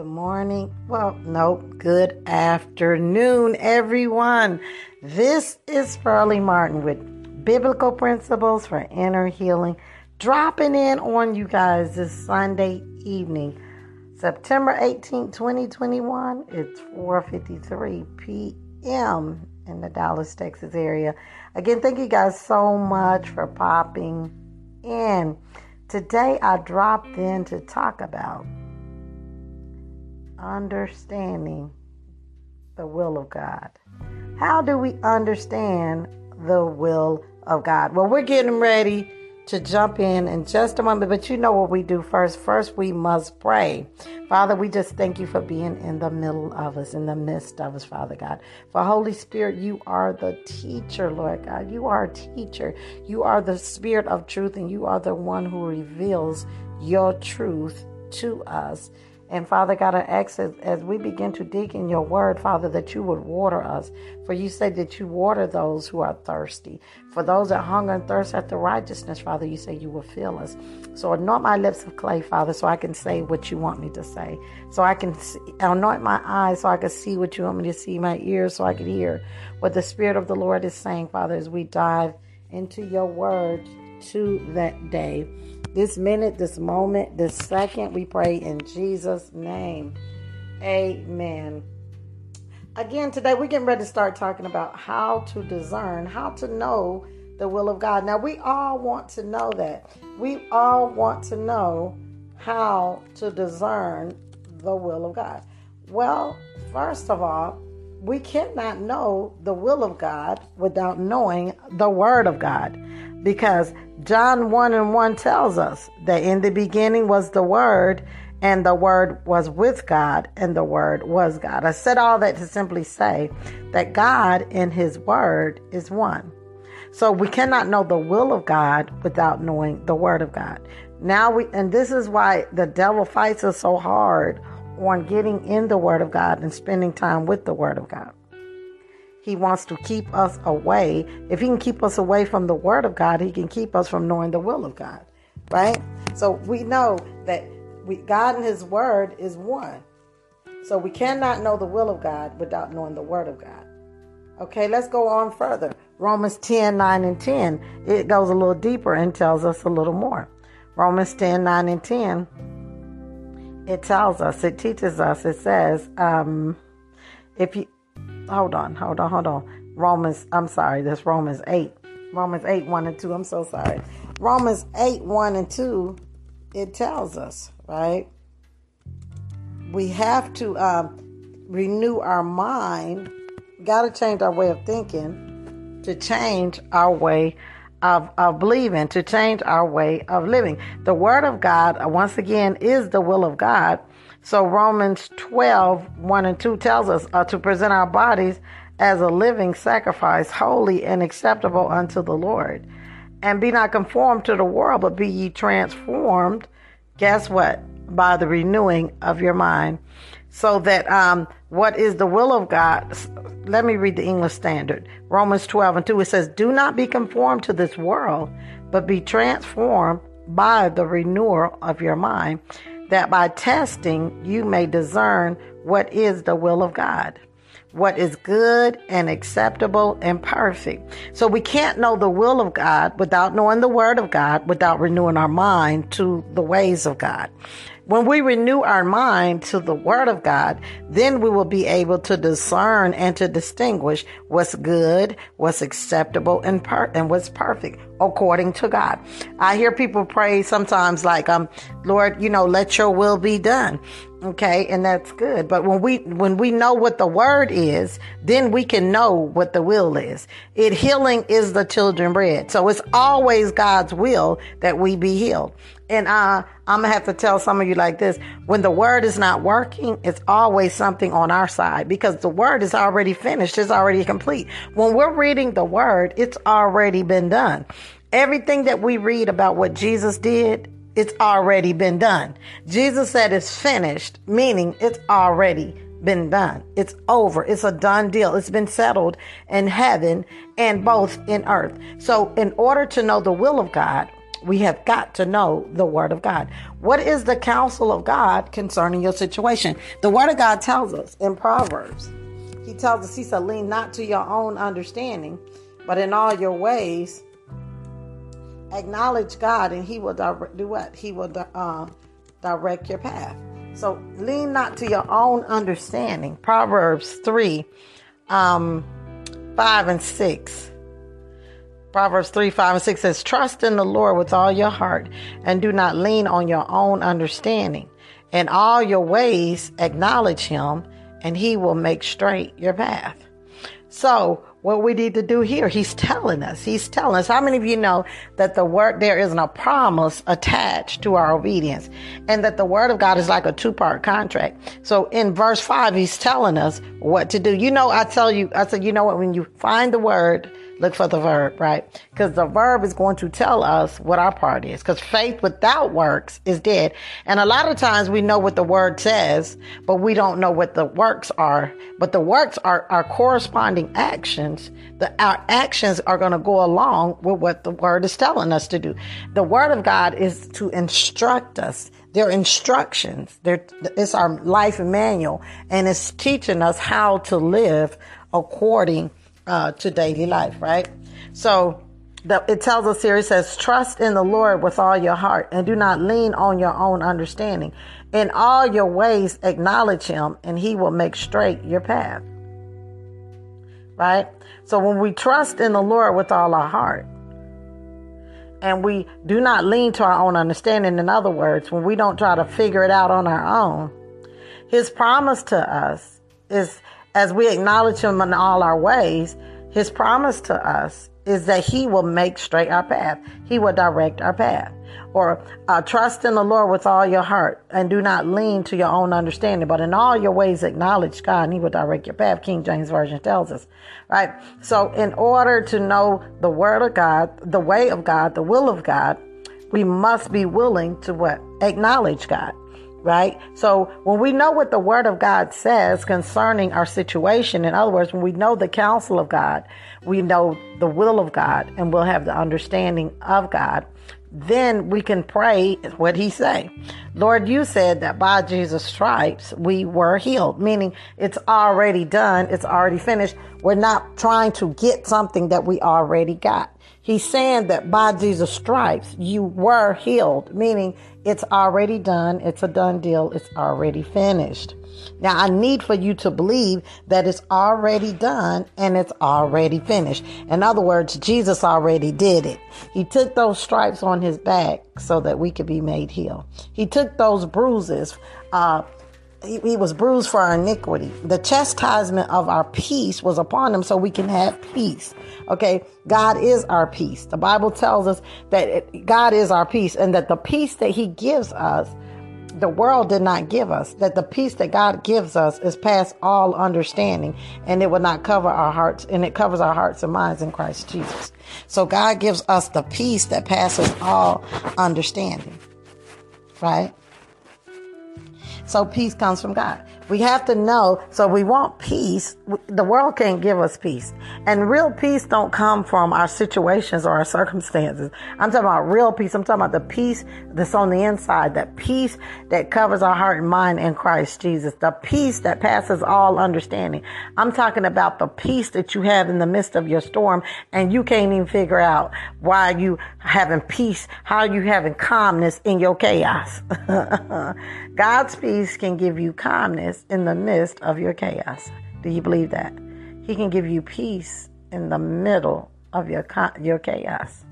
Good morning. Well, nope. good afternoon, everyone. This is Pearlie Martin with Biblical Principles for Inner Healing, dropping in on you guys this Sunday evening, September 18, 2021. It's 4:53 p.m. in the Dallas, Texas area. Again, thank you guys so much for popping in. Today I dropped in to talk about understanding the will of God. How do we understand the will of God? Well, we're getting ready to jump in in just a moment, but you know what we do first. First, we must pray. Father, we just thank you for being in the middle of us, in the midst of us, Father God. For Holy Spirit, you are the teacher, Lord God. You are a teacher. You are the Spirit of truth, and you are the one who reveals your truth to us. And Father God, I ask as, as, we begin to dig in your word, Father, that you would water us. For you say that you water those who are thirsty. For those that hunger and thirst after righteousness, Father, you say you will fill us. So anoint my lips of clay, Father, so I can say what you want me to say. So I can see, anoint my eyes so I can see what you want me to see, my ears so I can hear what the Spirit of the Lord is saying, Father, as we dive into your word to that day this minute, this moment, this second. We pray in Jesus' name. Amen. Again, today we're getting ready to start talking about how to discern, how to know the will of God. Now, we all want to know that. We all want to know how to discern the will of God. Well, first of all, we cannot know the will of God without knowing the Word of God because John 1 and 1 tells us that in the beginning was the Word, and the Word was with God, and the Word was God. I said all that to simply say that God and His Word is one. So we cannot know the will of God without knowing the Word of God. Now we, and this is why the devil fights us so hard on getting in the Word of God and spending time with the Word of God. He wants to keep us away. If he can keep us away from the word of God, he can keep us from knowing the will of God. Right? So we know that we, God and his word is one. So we cannot know the will of God without knowing the word of God. Okay, let's go on further. Romans 10, 9 and 10. It goes a little deeper and tells us a little more. Romans 10, 9 and 10. It tells us, it teaches us, it says, um, if you hold on, hold on, hold on. Romans, I'm sorry, that's Romans 8. Romans 8, 1 and 2. I'm so sorry. Romans 8, 1 and 2, it tells us, right? We have to um, renew our mind, got to change our way of thinking to change our way of, of believing, to change our way of living. The Word of God, once again, is the will of God so Romans 12, 1 and 2 tells us uh, to present our bodies as a living sacrifice, holy and acceptable unto the Lord. And be not conformed to the world, but be ye transformed. Guess what? By the renewing of your mind. So that um, what is the will of God? Let me read the English Standard. Romans 12 and 2. It says, Do not be conformed to this world, but be transformed by the renewal of your mind that by testing you may discern what is the will of God, what is good and acceptable and perfect. So we can't know the will of God without knowing the word of God, without renewing our mind to the ways of God. When we renew our mind to the Word of God, then we will be able to discern and to distinguish what's good, what's acceptable, and, per- and what's perfect according to God. I hear people pray sometimes like, um, Lord, you know, let your will be done. Okay. And that's good. But when we, when we know what the word is, then we can know what the will is. It healing is the children bread. So it's always God's will that we be healed. And uh, I'm gonna have to tell some of you like this: when the word is not working, it's always something on our side because the word is already finished, it's already complete. When we're reading the word, it's already been done. Everything that we read about what Jesus did, it's already been done. Jesus said it's finished, meaning it's already been done. It's over. It's a done deal. It's been settled in heaven and both in earth. So, in order to know the will of God, we have got to know the Word of God. What is the counsel of God concerning your situation? The Word of God tells us in Proverbs. He tells us, He said, lean not to your own understanding, but in all your ways, acknowledge God, and He will direct, do what? He will uh, direct your path. So lean not to your own understanding. Proverbs 3, um, 5 and 6. Proverbs 3, 5 and 6 says, Trust in the Lord with all your heart and do not lean on your own understanding. In all your ways, acknowledge him and he will make straight your path. So what we need to do here. He's telling us. He's telling us. How many of you know that the word, there isn't a promise attached to our obedience and that the word of God is like a two part contract. So in verse five, he's telling us what to do. You know, I tell you, I said, you know what, when you find the word, look for the verb, right? Because the verb is going to tell us what our part is. Because faith without works is dead. And a lot of times we know what the word says, but we don't know what the works are. But the works are our corresponding actions. The, our actions are going to go along with what the word is telling us to do. The word of God is to instruct us. They're instructions. They're, it's our life manual and it's teaching us how to live according uh, to daily life, right? So the, it tells us here, it says, trust in the Lord with all your heart and do not lean on your own understanding. In all your ways, acknowledge him and he will make straight your path. Right? So when we trust in the Lord with all our heart and we do not lean to our own understanding, in other words, when we don't try to figure it out on our own, his promise to us is as we acknowledge him in all our ways, his promise to us is that he will make straight our path. He will direct our path. Or uh, trust in the Lord with all your heart and do not lean to your own understanding, but in all your ways acknowledge God and he will direct your path. King James Version tells us, right? So in order to know the word of God, the way of God, the will of God, we must be willing to what? Acknowledge God right? So when we know what the word of God says concerning our situation, in other words, when we know the counsel of God, we know the will of God and we'll have the understanding of God, then we can pray what he say. Lord, you said that by Jesus stripes we were healed, meaning it's already done. It's already finished. We're not trying to get something that we already got. He's saying that by Jesus stripes you were healed, meaning it's already done. It's a done deal. It's already finished. Now, I need for you to believe that it's already done and it's already finished. In other words, Jesus already did it. He took those stripes on his back so that we could be made heal. He took those bruises, uh, he, he, was bruised for our iniquity. The chastisement of our peace was upon him so we can have peace. Okay. God is our peace. The Bible tells us that it, God is our peace and that the peace that he gives us the world did not give us, that the peace that God gives us is past all understanding and it will not cover our hearts and it covers our hearts and minds in Christ Jesus. So God gives us the peace that passes all understanding. Right? So peace comes from God. We have to know, so we want peace. The world can't give us peace. And real peace don't come from our situations or our circumstances. I'm talking about real peace. I'm talking about the peace that's on the inside, that peace that covers our heart and mind in Christ Jesus, the peace that passes all understanding. I'm talking about the peace that you have in the midst of your storm and you can't even figure out why you having peace, how you having calmness in your chaos. God's peace can give you calmness in the midst of your chaos. Do you believe that? He can give you peace in the middle of your your chaos.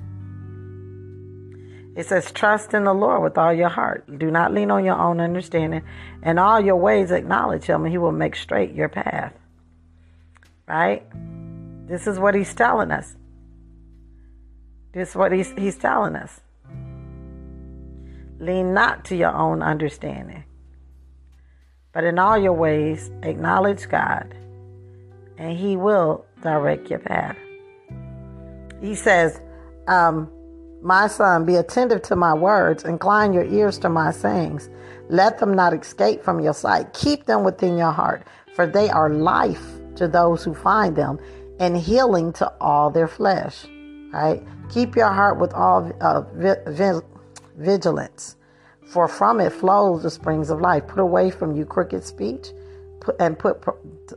It says, "Trust in the Lord with all your heart. Do not lean on your own understanding, and all your ways acknowledge Him, and He will make straight your path." Right? This is what He's telling us. This is what He's He's telling us. Lean not to your own understanding, but in all your ways acknowledge God, and He will direct your path. He says, um, My son, be attentive to my words, incline your ears to my sayings. Let them not escape from your sight. Keep them within your heart, for they are life to those who find them and healing to all their flesh. Right? Keep your heart with all uh, vigilance, for from it flows the springs of life. Put away from you crooked speech and put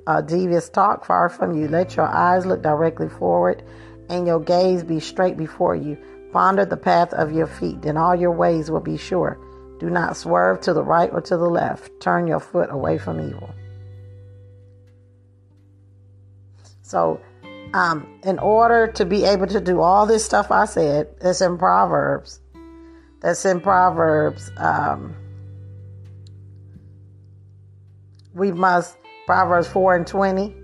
uh, devious talk far from you. Let your eyes look directly forward and your gaze be straight before you. Ponder the path of your feet, then all your ways will be sure. Do not swerve to the right or to the left. Turn your foot away from evil. So, um, in order to be able to do all this stuff I said, it's in Proverbs. That's in Proverbs. Um, we must, Proverbs 4 and 20,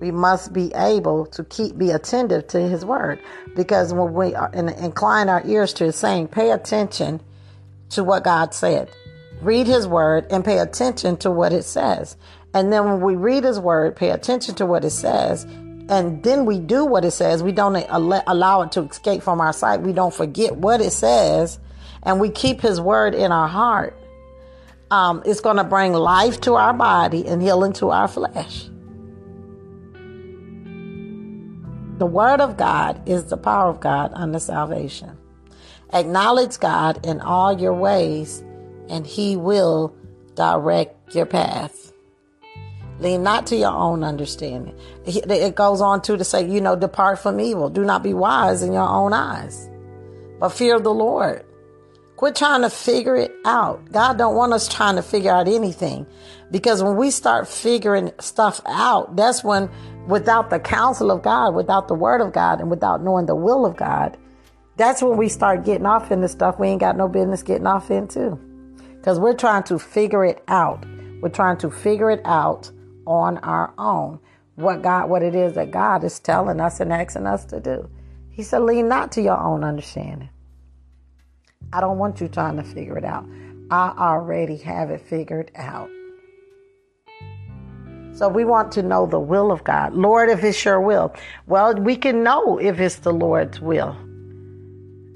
we must be able to keep, be attentive to his word. Because when we are, incline our ears to his saying, pay attention to what God said. Read his word and pay attention to what it says. And then when we read his word, pay attention to what it says, and then we do what it says, we don't allow it to escape from our sight. We don't forget what it says, and we keep his word in our heart. Um, it's going to bring life to our body and healing to our flesh. The word of God is the power of God unto salvation. Acknowledge God in all your ways, and He will direct your path. Lean not to your own understanding. It goes on to to say, you know, depart from evil. Do not be wise in your own eyes, but fear the Lord. Quit trying to figure it out. God don't want us trying to figure out anything. Because when we start figuring stuff out, that's when without the counsel of God, without the word of God, and without knowing the will of God, that's when we start getting off into stuff we ain't got no business getting off into. Because we're trying to figure it out. We're trying to figure it out on our own. What God, what it is that God is telling us and asking us to do. He said, lean not to your own understanding. I don't want you trying to figure it out. I already have it figured out. So we want to know the will of God. Lord, if it's your will. Well, we can know if it's the Lord's will.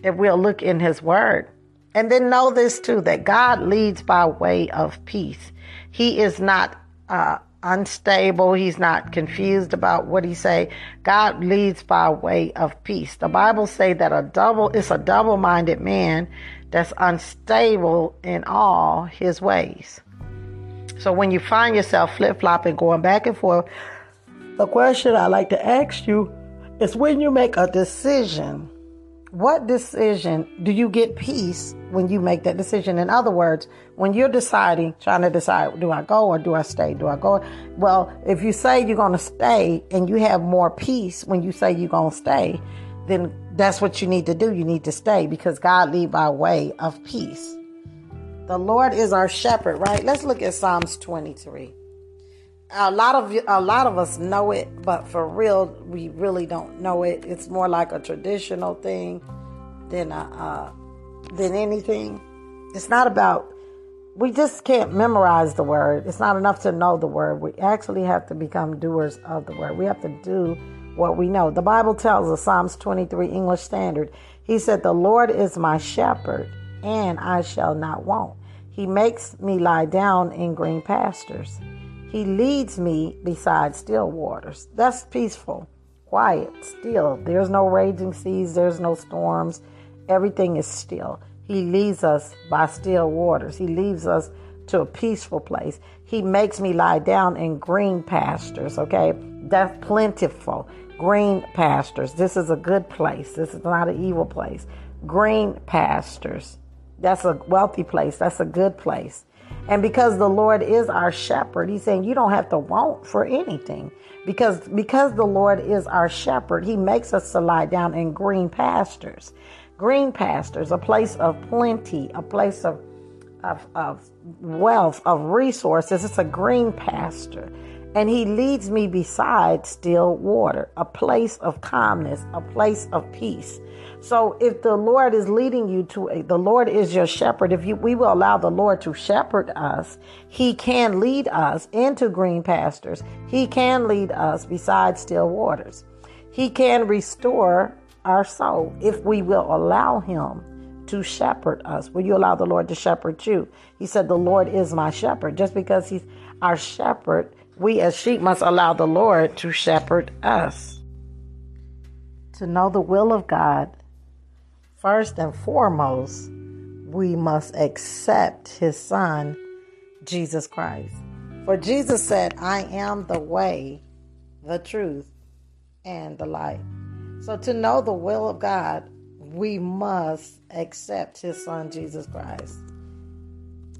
If we'll look in his word. And then know this too, that God leads by way of peace. He is not uh, unstable. He's not confused about what he say. God leads by way of peace. The Bible say that a double, it's a double-minded man that's unstable in all his ways. So when you find yourself flip flopping, going back and forth, the question I like to ask you is when you make a decision, what decision do you get peace when you make that decision? In other words, when you're deciding, trying to decide, do I go or do I stay? Do I go? Well, if you say you're going to stay and you have more peace when you say you're going to stay, then that's what you need to do. You need to stay because God lead by way of peace. The Lord is our shepherd, right? Let's look at Psalms 23. A lot of a lot of us know it, but for real, we really don't know it. It's more like a traditional thing than a, uh, than anything. It's not about. We just can't memorize the word. It's not enough to know the word. We actually have to become doers of the word. We have to do what we know. The Bible tells us, Psalms 23 English Standard, He said, The Lord is my shepherd, and I shall not want. He makes me lie down in green pastures. He leads me beside still waters. That's peaceful, quiet, still. There's no raging seas, there's no storms. Everything is still. He leads us by still waters. He leads us to a peaceful place. He makes me lie down in green pastures, okay? That's plentiful. Green pastures. This is a good place. This is not an evil place. Green pastures. That's a wealthy place. That's a good place. And because the Lord is our shepherd, he's saying you don't have to want for anything. Because because the Lord is our shepherd, he makes us to lie down in green pastures. Green pastures, a place of plenty, a place of of, of wealth, of resources. It's a green pasture. And he leads me beside still water, a place of calmness, a place of peace. So if the Lord is leading you to a, the Lord is your shepherd. If you, we will allow the Lord to shepherd us, he can lead us into green pastures. He can lead us beside still waters. He can restore our soul if we will allow him to shepherd us. Will you allow the Lord to shepherd you? He said, the Lord is my shepherd. Just because he's our shepherd, we as sheep must allow the Lord to shepherd us. to know the will of God, first and foremost, we must accept his son, Jesus Christ. For Jesus said, I am the way, the truth, and the light. So to know the will of God, we must accept his son, Jesus Christ.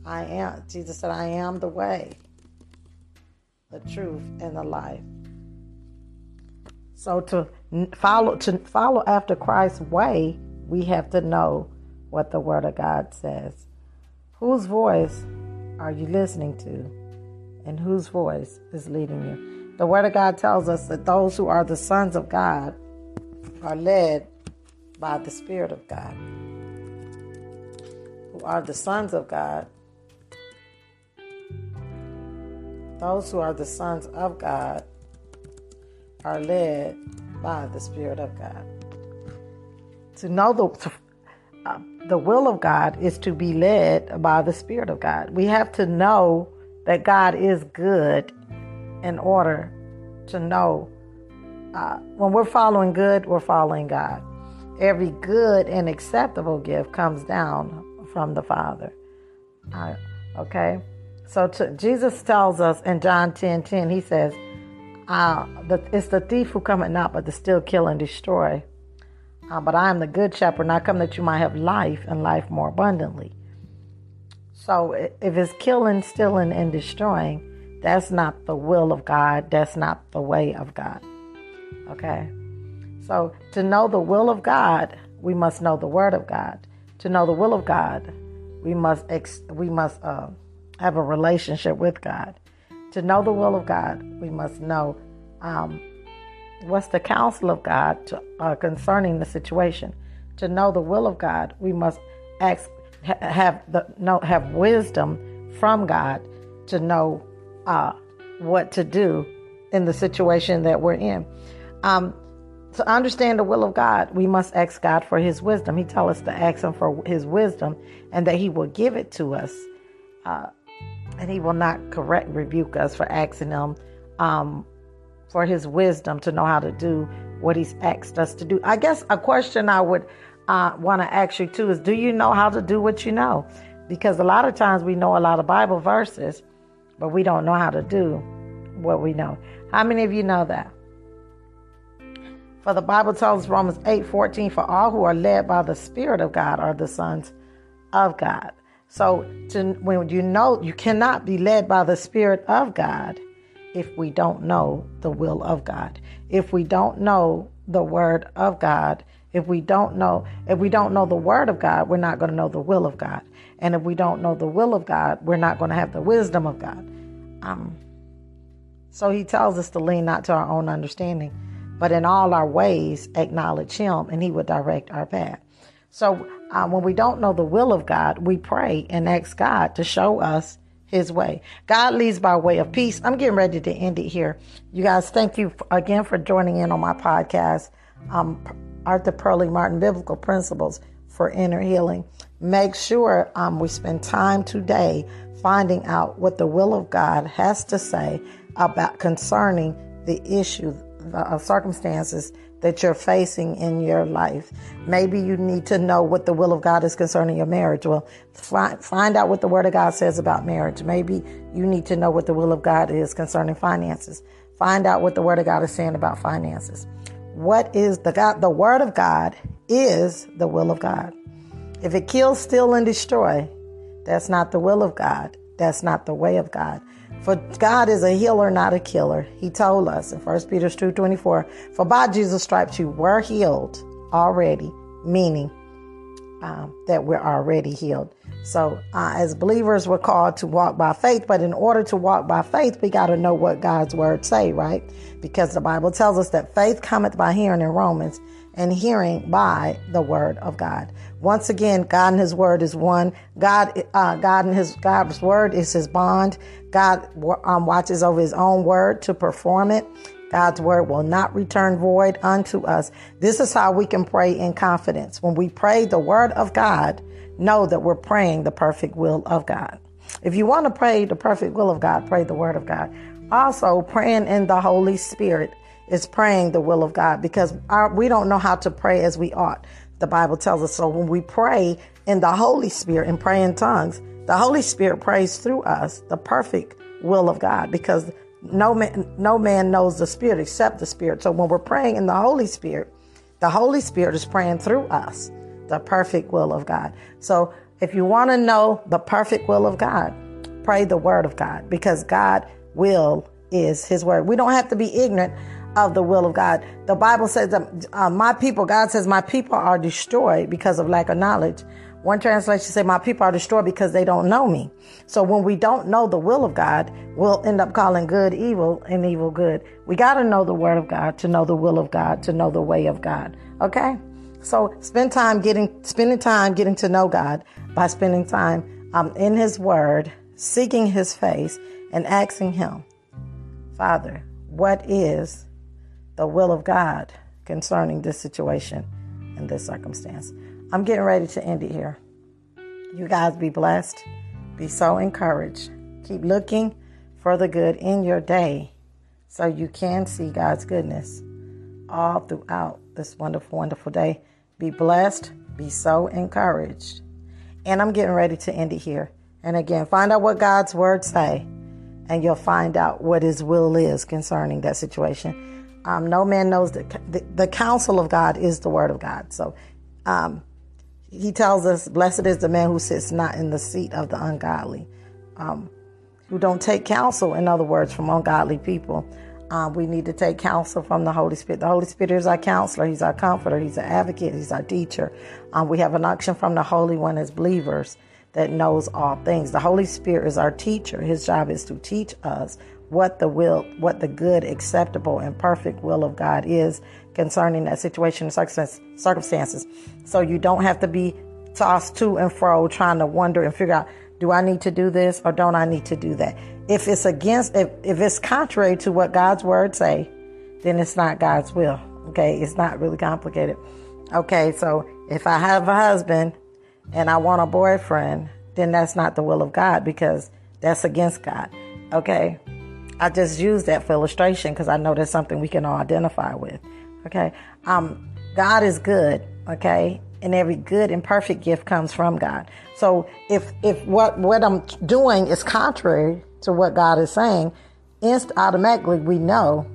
I am, Jesus said, I am the way, the truth, and the life. So to follow to follow after Christ's way, we have to know what the Word of God says. Whose voice are you listening to? And whose voice is leading you? The Word of God tells us that those who are the sons of God are led by the Spirit of God. Who are the sons of God. Those who are the sons of God are led by the Spirit of God. To know the uh, the will of God is to be led by the Spirit of God. We have to know that God is good in order to know uh, when we're following good, we're following God. Every good and acceptable gift comes down from the Father. Uh, okay? So to, Jesus tells us in John 10 10, he says, uh, the, It's the thief who cometh not but to steal, kill, and destroy. Uh, but I am the good shepherd, and I come that you might have life and life more abundantly. So if it's killing, stealing, and destroying, that's not the will of God. That's not the way of God. Okay? So to know the will of God, we must know the word of God. To know the will of God, we must ex- we must uh, have a relationship with God. To know the will of God, we must know um, what's the counsel of God to, uh, concerning the situation. To know the will of God, we must ask, ha- have the know, have wisdom from God to know uh, what to do in the situation that we're in. Um, to understand the will of God, we must ask God for His wisdom. He tells us to ask Him for His wisdom, and that He will give it to us, uh, and He will not correct rebuke us for asking Him um, for his wisdom to know how to do what he's asked us to do. I guess a question I would uh, want to ask you too is do you know how to do what you know? Because a lot of times we know a lot of Bible verses, but we don't know how to do what we know. How many of you know that? For the Bible tells us Romans 8 14, for all who are led by the Spirit of God are the sons of God. So to, when you know you cannot be led by the Spirit of God if we don't know the will of God. If we don't know the word of God, if we don't know if we don't know the word of God, we're not going to know the will of God. And if we don't know the will of God, we're not going to have the wisdom of God. Um, so he tells us to lean not to our own understanding, but in all our ways acknowledge him and he will direct our path. So uh, when we don't know the will of God, we pray and ask God to show us his way. God leads by way of peace. I'm getting ready to end it here. You guys, thank you again for joining in on my podcast, um, Arthur Pearlie Martin Biblical Principles for Inner Healing. Make sure um, we spend time today finding out what the will of God has to say about concerning the issue, uh, circumstances that you're facing in your life. Maybe you need to know what the will of God is concerning your marriage. Well, find, find out what the Word of God says about marriage. Maybe you need to know what the will of God is concerning finances. Find out what the Word of God is saying about finances. What is the God? The Word of God is the will of God. If it kills, steal, and destroy, that's not the will of God. That's not the way of God. For God is a healer, not a killer. He told us in 1 Peter 2.24, For by Jesus' stripes you were healed already, meaning um, that we're already healed. So uh, as believers, we're called to walk by faith. But in order to walk by faith, we got to know what God's word say, right? Because the Bible tells us that faith cometh by hearing in Romans and hearing by the word of God. Once again, God and His Word is one. God, uh, God and His God's Word is His bond. God um, watches over His own Word to perform it. God's Word will not return void unto us. This is how we can pray in confidence. When we pray the Word of God, know that we're praying the perfect will of God. If you want to pray the perfect will of God, pray the Word of God. Also, praying in the Holy Spirit is praying the will of God because our, we don't know how to pray as we ought. The Bible tells us so. When we pray in the Holy Spirit and pray in tongues, the Holy Spirit prays through us the perfect will of God because no man, no man knows the Spirit except the Spirit. So when we're praying in the Holy Spirit, the Holy Spirit is praying through us the perfect will of God. So if you want to know the perfect will of God, pray the word of God because God will is his word. We don't have to be ignorant of the will of God. The Bible says uh, my people, God says, my people are destroyed because of lack of knowledge. One translation says, my people are destroyed because they don't know me. So when we don't know the will of God, we'll end up calling good evil and evil good. We got to know the word of God to know the will of God, to know the way of God. Okay? So spend time getting, spending time getting to know God by spending time um, in His Word, seeking His face, and asking Him, Father, what is the will of God concerning this situation and this circumstance? I'm getting ready to end it here. You guys be blessed, be so encouraged. Keep looking for the good in your day so you can see God's goodness all throughout this wonderful, wonderful day. Be blessed, be so encouraged. And I'm getting ready to end it here. And again, find out what God's words say, and you'll find out what His will is concerning that situation. Um, no man knows that the, the, counsel of God is the word of God. So um, He tells us, Blessed is the man who sits not in the seat of the ungodly, um, who don't take counsel, in other words, from ungodly people. Um, we need to take counsel from the Holy Spirit. The Holy Spirit is our counselor. He's our comforter. He's our advocate. He's our teacher. Um, we have an unction from the Holy One as believers that knows all things. The Holy Spirit is our teacher. His job is to teach us what the will, what the good, acceptable, and perfect will of God is concerning that situation and circumstances. So you don't have to be tossed to and fro trying to wonder and figure out, do I need to do this or don't I need to do that? if it's against if, if it's contrary to what God's word say, then it's not God's will. Okay, it's not really complicated. Okay, so if I have a husband and I want a boyfriend, then that's not the will of God because that's against God. Okay, I just use that for illustration because I know that's something we can all identify with. Okay, um, God is good. Okay, and every good and perfect gift comes from God. So if if what what I'm doing is contrary to what God is saying, inst automatically we know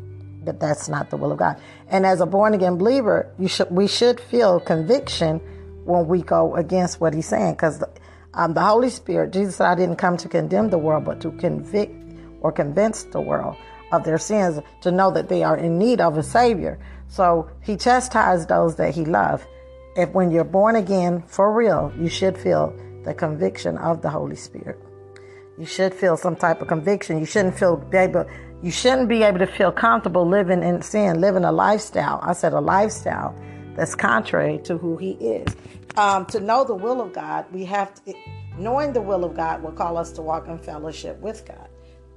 that that's not the will of God. And as a born again believer, you should we should feel conviction when we go against what He's saying, because um, the Holy Spirit, Jesus said, "I didn't come to condemn the world, but to convict or convince the world of their sins, to know that they are in need of a Savior." So He chastised those that He loved. If when you're born again for real, you should feel the conviction of the Holy Spirit. You should feel some type of conviction. You shouldn't feel able, you shouldn't be able to feel comfortable living in sin, living a lifestyle. I said a lifestyle that's contrary to who He is. Um, to know the will of God, we have to, knowing the will of God will call us to walk in fellowship with God.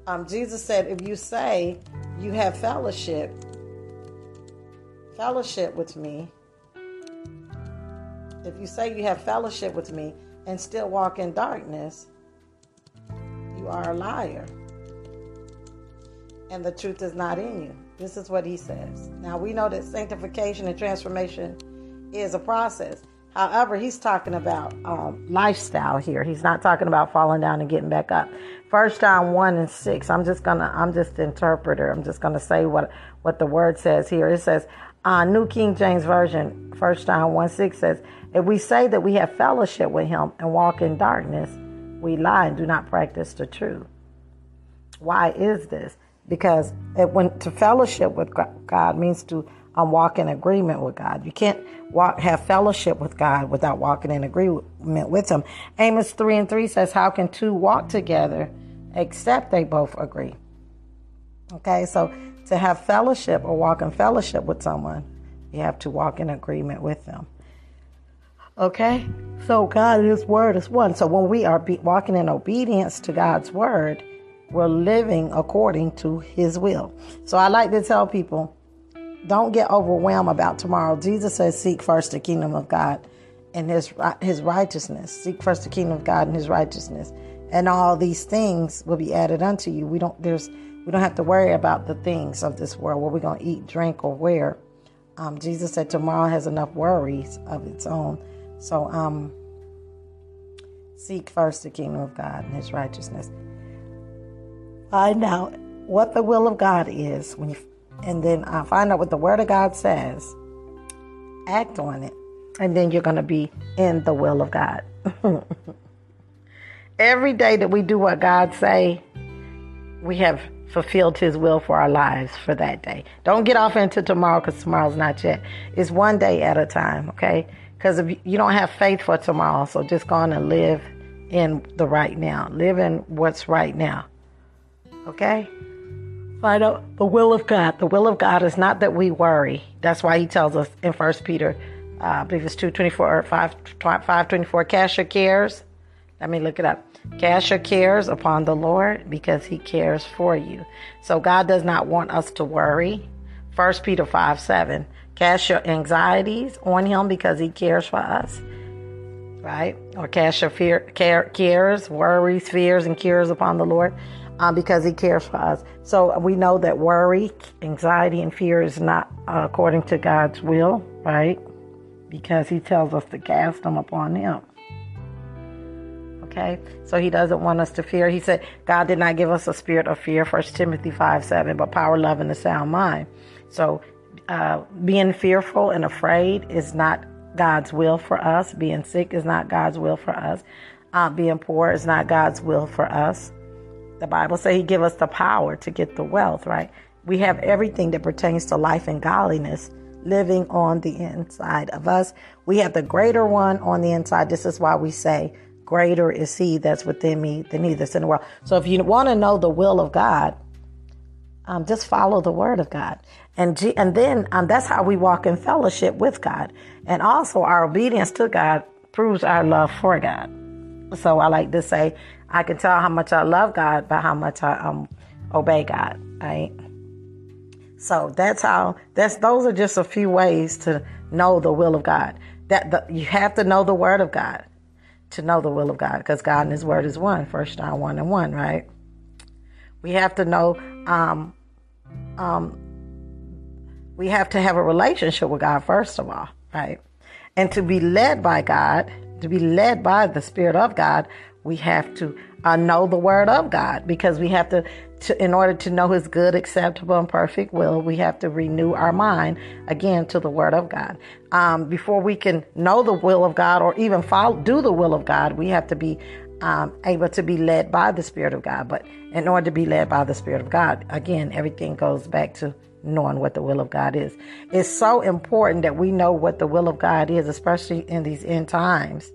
Um, Jesus said, if you say you have fellowship, fellowship with me, if you say you have fellowship with me and still walk in darkness, you are a liar. And the truth is not in you. This is what he says. Now we know that sanctification and transformation is a process. However, he's talking about um, lifestyle here. He's not talking about falling down and getting back up. First John one and six. I'm just gonna. I'm just the interpreter. I'm just gonna say what what the word says here. It says, uh, New King James Version. First John one six says, if we say that we have fellowship with Him and walk in darkness, we lie and do not practice the truth. Why is this? Because it went to fellowship with God means to um, walk in agreement with God. You can't walk have fellowship with God without walking in agreement with Him. Amos three and three says, "How can two walk together except they both agree?" Okay, so to have fellowship or walk in fellowship with someone, you have to walk in agreement with them. Okay? So God and His Word is one. So when we are be- walking in obedience to God's Word, we're living according to His will. So I like to tell people don't get overwhelmed about tomorrow. Jesus says, Seek first the kingdom of God and His, his righteousness. Seek first the kingdom of God and His righteousness. And all these things will be added unto you. We don't, there's, We don't have to worry about the things of this world, what we're going to eat, drink, or wear. Um, Jesus said tomorrow has enough worries of its own. So um, seek first the kingdom of God and his righteousness. Find out what the will of God is when you, and then uh, find out what the word of God says. Act on it, and then you're going to be in the will of God. Every day that we do what God say, we have fulfilled his will for our lives for that day. Don't get off into tomorrow because tomorrow's not yet. It's one day at a time, okay? Because if you don't have faith for tomorrow, so just go on and live in the right now. Live in what's right now. Okay? Find out the will of God. The will of God is not that we worry. That's why he tells us in First Peter, uh, I believe it's 224 or 5, 524, cast your cares. Let me look it up. Cast your cares upon the Lord because he cares for you. So God does not want us to worry. First Peter 5 7. Cast your anxieties on him because he cares for us. Right? Or cast your fear, care, cares, worries, fears, and cares upon the Lord um, because he cares for us. So we know that worry, anxiety, and fear is not uh, according to God's will, right? Because he tells us to cast them upon him. Okay, so he doesn't want us to fear. He said, God did not give us a spirit of fear, First Timothy 5 7, but power, love, and a sound mind. So uh, being fearful and afraid is not God's will for us. Being sick is not God's will for us. Uh, being poor is not God's will for us. The Bible says He give us the power to get the wealth, right? We have everything that pertains to life and godliness living on the inside of us. We have the greater one on the inside. This is why we say greater is he that's within me than he that's in the world. So if you want to know the will of God, um, just follow the word of God. And, G- and then um, that's how we walk in fellowship with God. And also our obedience to God proves our love for God. So I like to say, I can tell how much I love God by how much I um, obey God, right? So that's how, that's, those are just a few ways to know the will of God. That the, you have to know the word of God to know the will of God because God and His Word is one. First John one and one, right? We have to know. Um, um, we have to have a relationship with God first of all, right? And to be led by God, to be led by the Spirit of God, we have to uh, know the Word of God because we have to to, in order to know his good, acceptable, and perfect will, we have to renew our mind again to the word of God. Um, before we can know the will of God or even follow, do the will of God, we have to be um, able to be led by the Spirit of God. But in order to be led by the Spirit of God, again, everything goes back to knowing what the will of God is. It's so important that we know what the will of God is, especially in these end times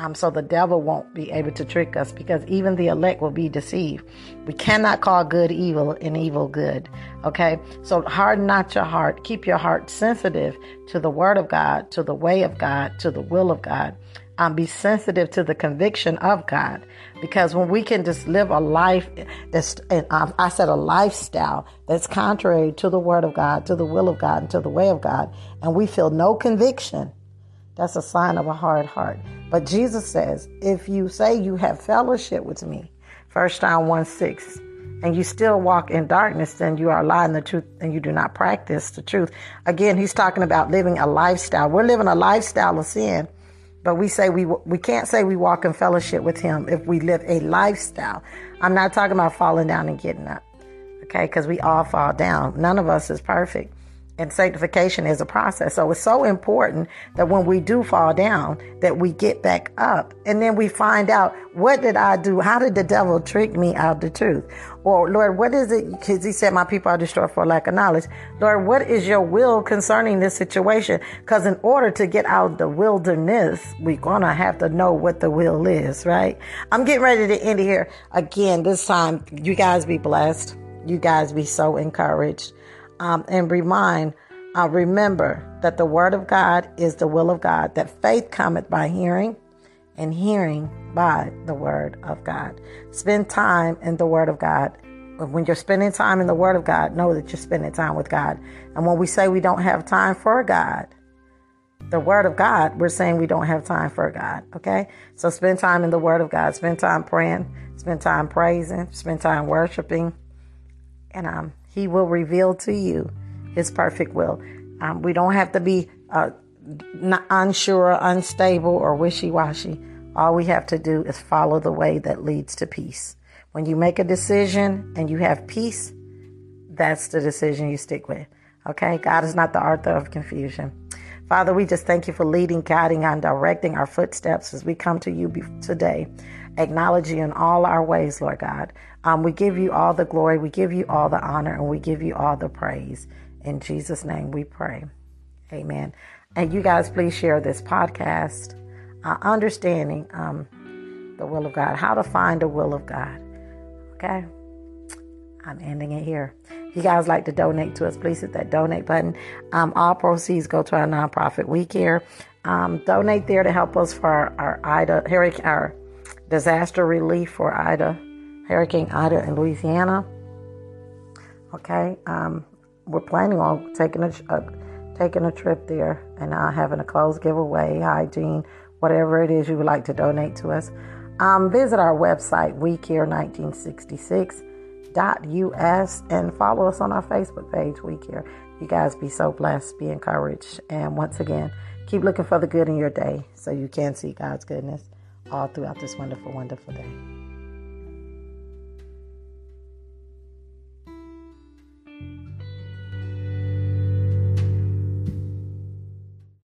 um, so the devil won't be able to trick us because even the elect will be deceived. We cannot call good evil and evil good. Okay? So harden not your heart. Keep your heart sensitive to the word of God, to the way of God, to the will of God. Um, be sensitive to the conviction of God. Because when we can just live a life that's, and I said a lifestyle that's contrary to the word of God, to the will of God, and to the way of God, and we feel no conviction, that's a sign of a hard heart. But Jesus says, if you say you have fellowship with me, 1 John 1 6, and you still walk in darkness, then you are lying the truth and you do not practice the truth. Again, he's talking about living a lifestyle. We're living a lifestyle of sin, but we say we, we can't say we walk in fellowship with him if we live a lifestyle. I'm not talking about falling down and getting up, okay? Because we all fall down. None of us is perfect and sanctification is a process. So it's so important that when we do fall down, that we get back up and then we find out what did I do? How did the devil trick me out of the truth? Or Lord, what is it? Because he said, my people are destroyed for lack of knowledge. Lord, what is your will concerning this situation? Because in order to get out of the wilderness, we're going to have to know what the will is, right? I'm getting ready to end here again. This time, you guys be blessed. You guys be so encouraged um, and remind, uh, remember that the word of God is the will of God, that faith cometh by hearing, and hearing by the word of God. Spend time in the word of God. When you're spending time in the word of God, know that you're spending time with God. And when we say we don't have time for God, the word of God, we're saying we don't have time for God. Okay? So spend time in the word of God. Spend time praying. Spend time praising. Spend time worshiping and um, He will reveal to you His perfect will. Um, we don't have to be uh, unsure, unstable, or wishy washy. All we have to do is follow the way that leads to peace. When you make a decision and you have peace, that's the decision you stick with. Okay? God is not the author of confusion. Father, we just thank you for leading, guiding, and directing our footsteps as we come to you today. Acknowledge you in all our ways, Lord God. Um, we give you all the glory, we give you all the honor, and we give you all the praise. In Jesus' name we pray. Amen. And you guys, please share this podcast, uh, understanding um, the will of God, how to find the will of God. Okay? I'm ending it here. If you guys like to donate to us, please hit that donate button. Um, all proceeds go to our nonprofit We Care. Um, donate there to help us for our, our Ida, our disaster relief for Ida, Hurricane Ida in Louisiana. Okay, um, we're planning on taking a, a taking a trip there and uh, having a clothes giveaway, hygiene, whatever it is you would like to donate to us. Um, visit our website, WeCare1966.us, and follow us on our Facebook page, We Care. You guys be so blessed, be encouraged, and once again, keep looking for the good in your day so you can see God's goodness all throughout this wonderful, wonderful day.